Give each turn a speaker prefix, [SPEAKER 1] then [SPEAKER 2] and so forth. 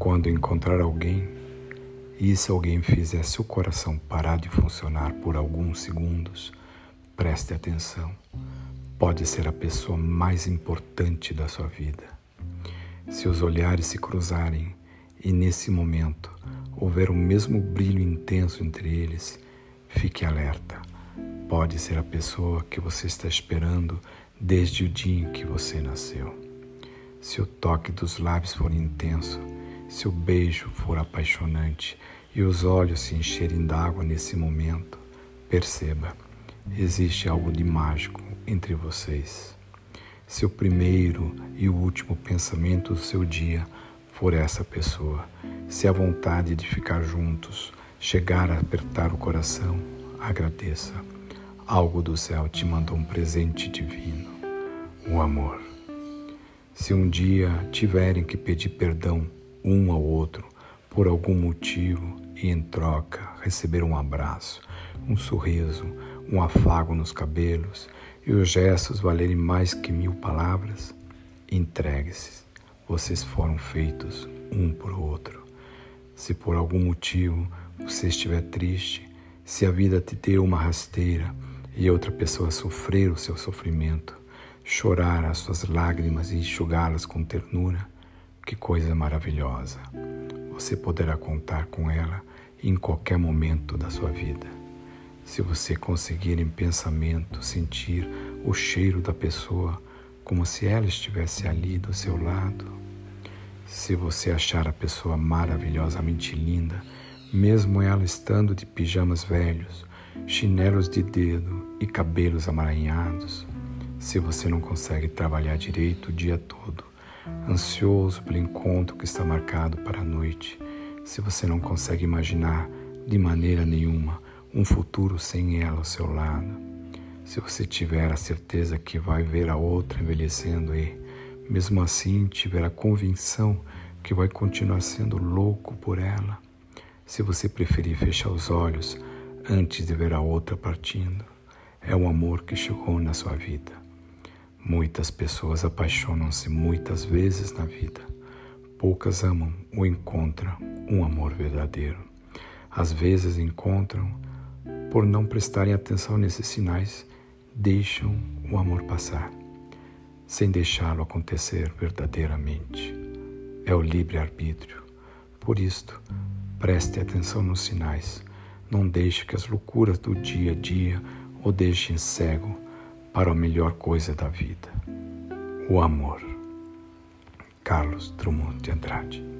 [SPEAKER 1] Quando encontrar alguém e se alguém fizer seu coração parar de funcionar por alguns segundos, preste atenção. Pode ser a pessoa mais importante da sua vida. Se os olhares se cruzarem e nesse momento houver o mesmo brilho intenso entre eles, fique alerta. Pode ser a pessoa que você está esperando desde o dia em que você nasceu. Se o toque dos lábios for intenso, se o beijo for apaixonante e os olhos se encherem d'água nesse momento, perceba, existe algo de mágico entre vocês. Se o primeiro e o último pensamento do seu dia for essa pessoa, se a vontade de ficar juntos chegar a apertar o coração, agradeça. Algo do céu te mandou um presente divino, o amor. Se um dia tiverem que pedir perdão um ao outro por algum motivo e em troca receber um abraço, um sorriso, um afago nos cabelos e os gestos valerem mais que mil palavras, entregue-se. Vocês foram feitos um por outro. Se por algum motivo você estiver triste, se a vida te deu uma rasteira e outra pessoa sofrer o seu sofrimento, chorar as suas lágrimas e enxugá-las com ternura, que coisa maravilhosa! Você poderá contar com ela em qualquer momento da sua vida. Se você conseguir em pensamento sentir o cheiro da pessoa como se ela estivesse ali do seu lado, se você achar a pessoa maravilhosamente linda, mesmo ela estando de pijamas velhos, chinelos de dedo e cabelos amaranhados, se você não consegue trabalhar direito o dia todo, ansioso pelo encontro que está marcado para a noite, se você não consegue imaginar de maneira nenhuma um futuro sem ela ao seu lado, se você tiver a certeza que vai ver a outra envelhecendo e, mesmo assim, tiver a convicção que vai continuar sendo louco por ela, se você preferir fechar os olhos antes de ver a outra partindo, é o amor que chegou na sua vida. Muitas pessoas apaixonam-se muitas vezes na vida. Poucas amam ou encontram um amor verdadeiro. Às vezes encontram, por não prestarem atenção nesses sinais, deixam o amor passar, sem deixá-lo acontecer verdadeiramente. É o livre-arbítrio. Por isto, preste atenção nos sinais. Não deixe que as loucuras do dia a dia o deixem cego para a melhor coisa da vida: o amor. Carlos Drummond de Andrade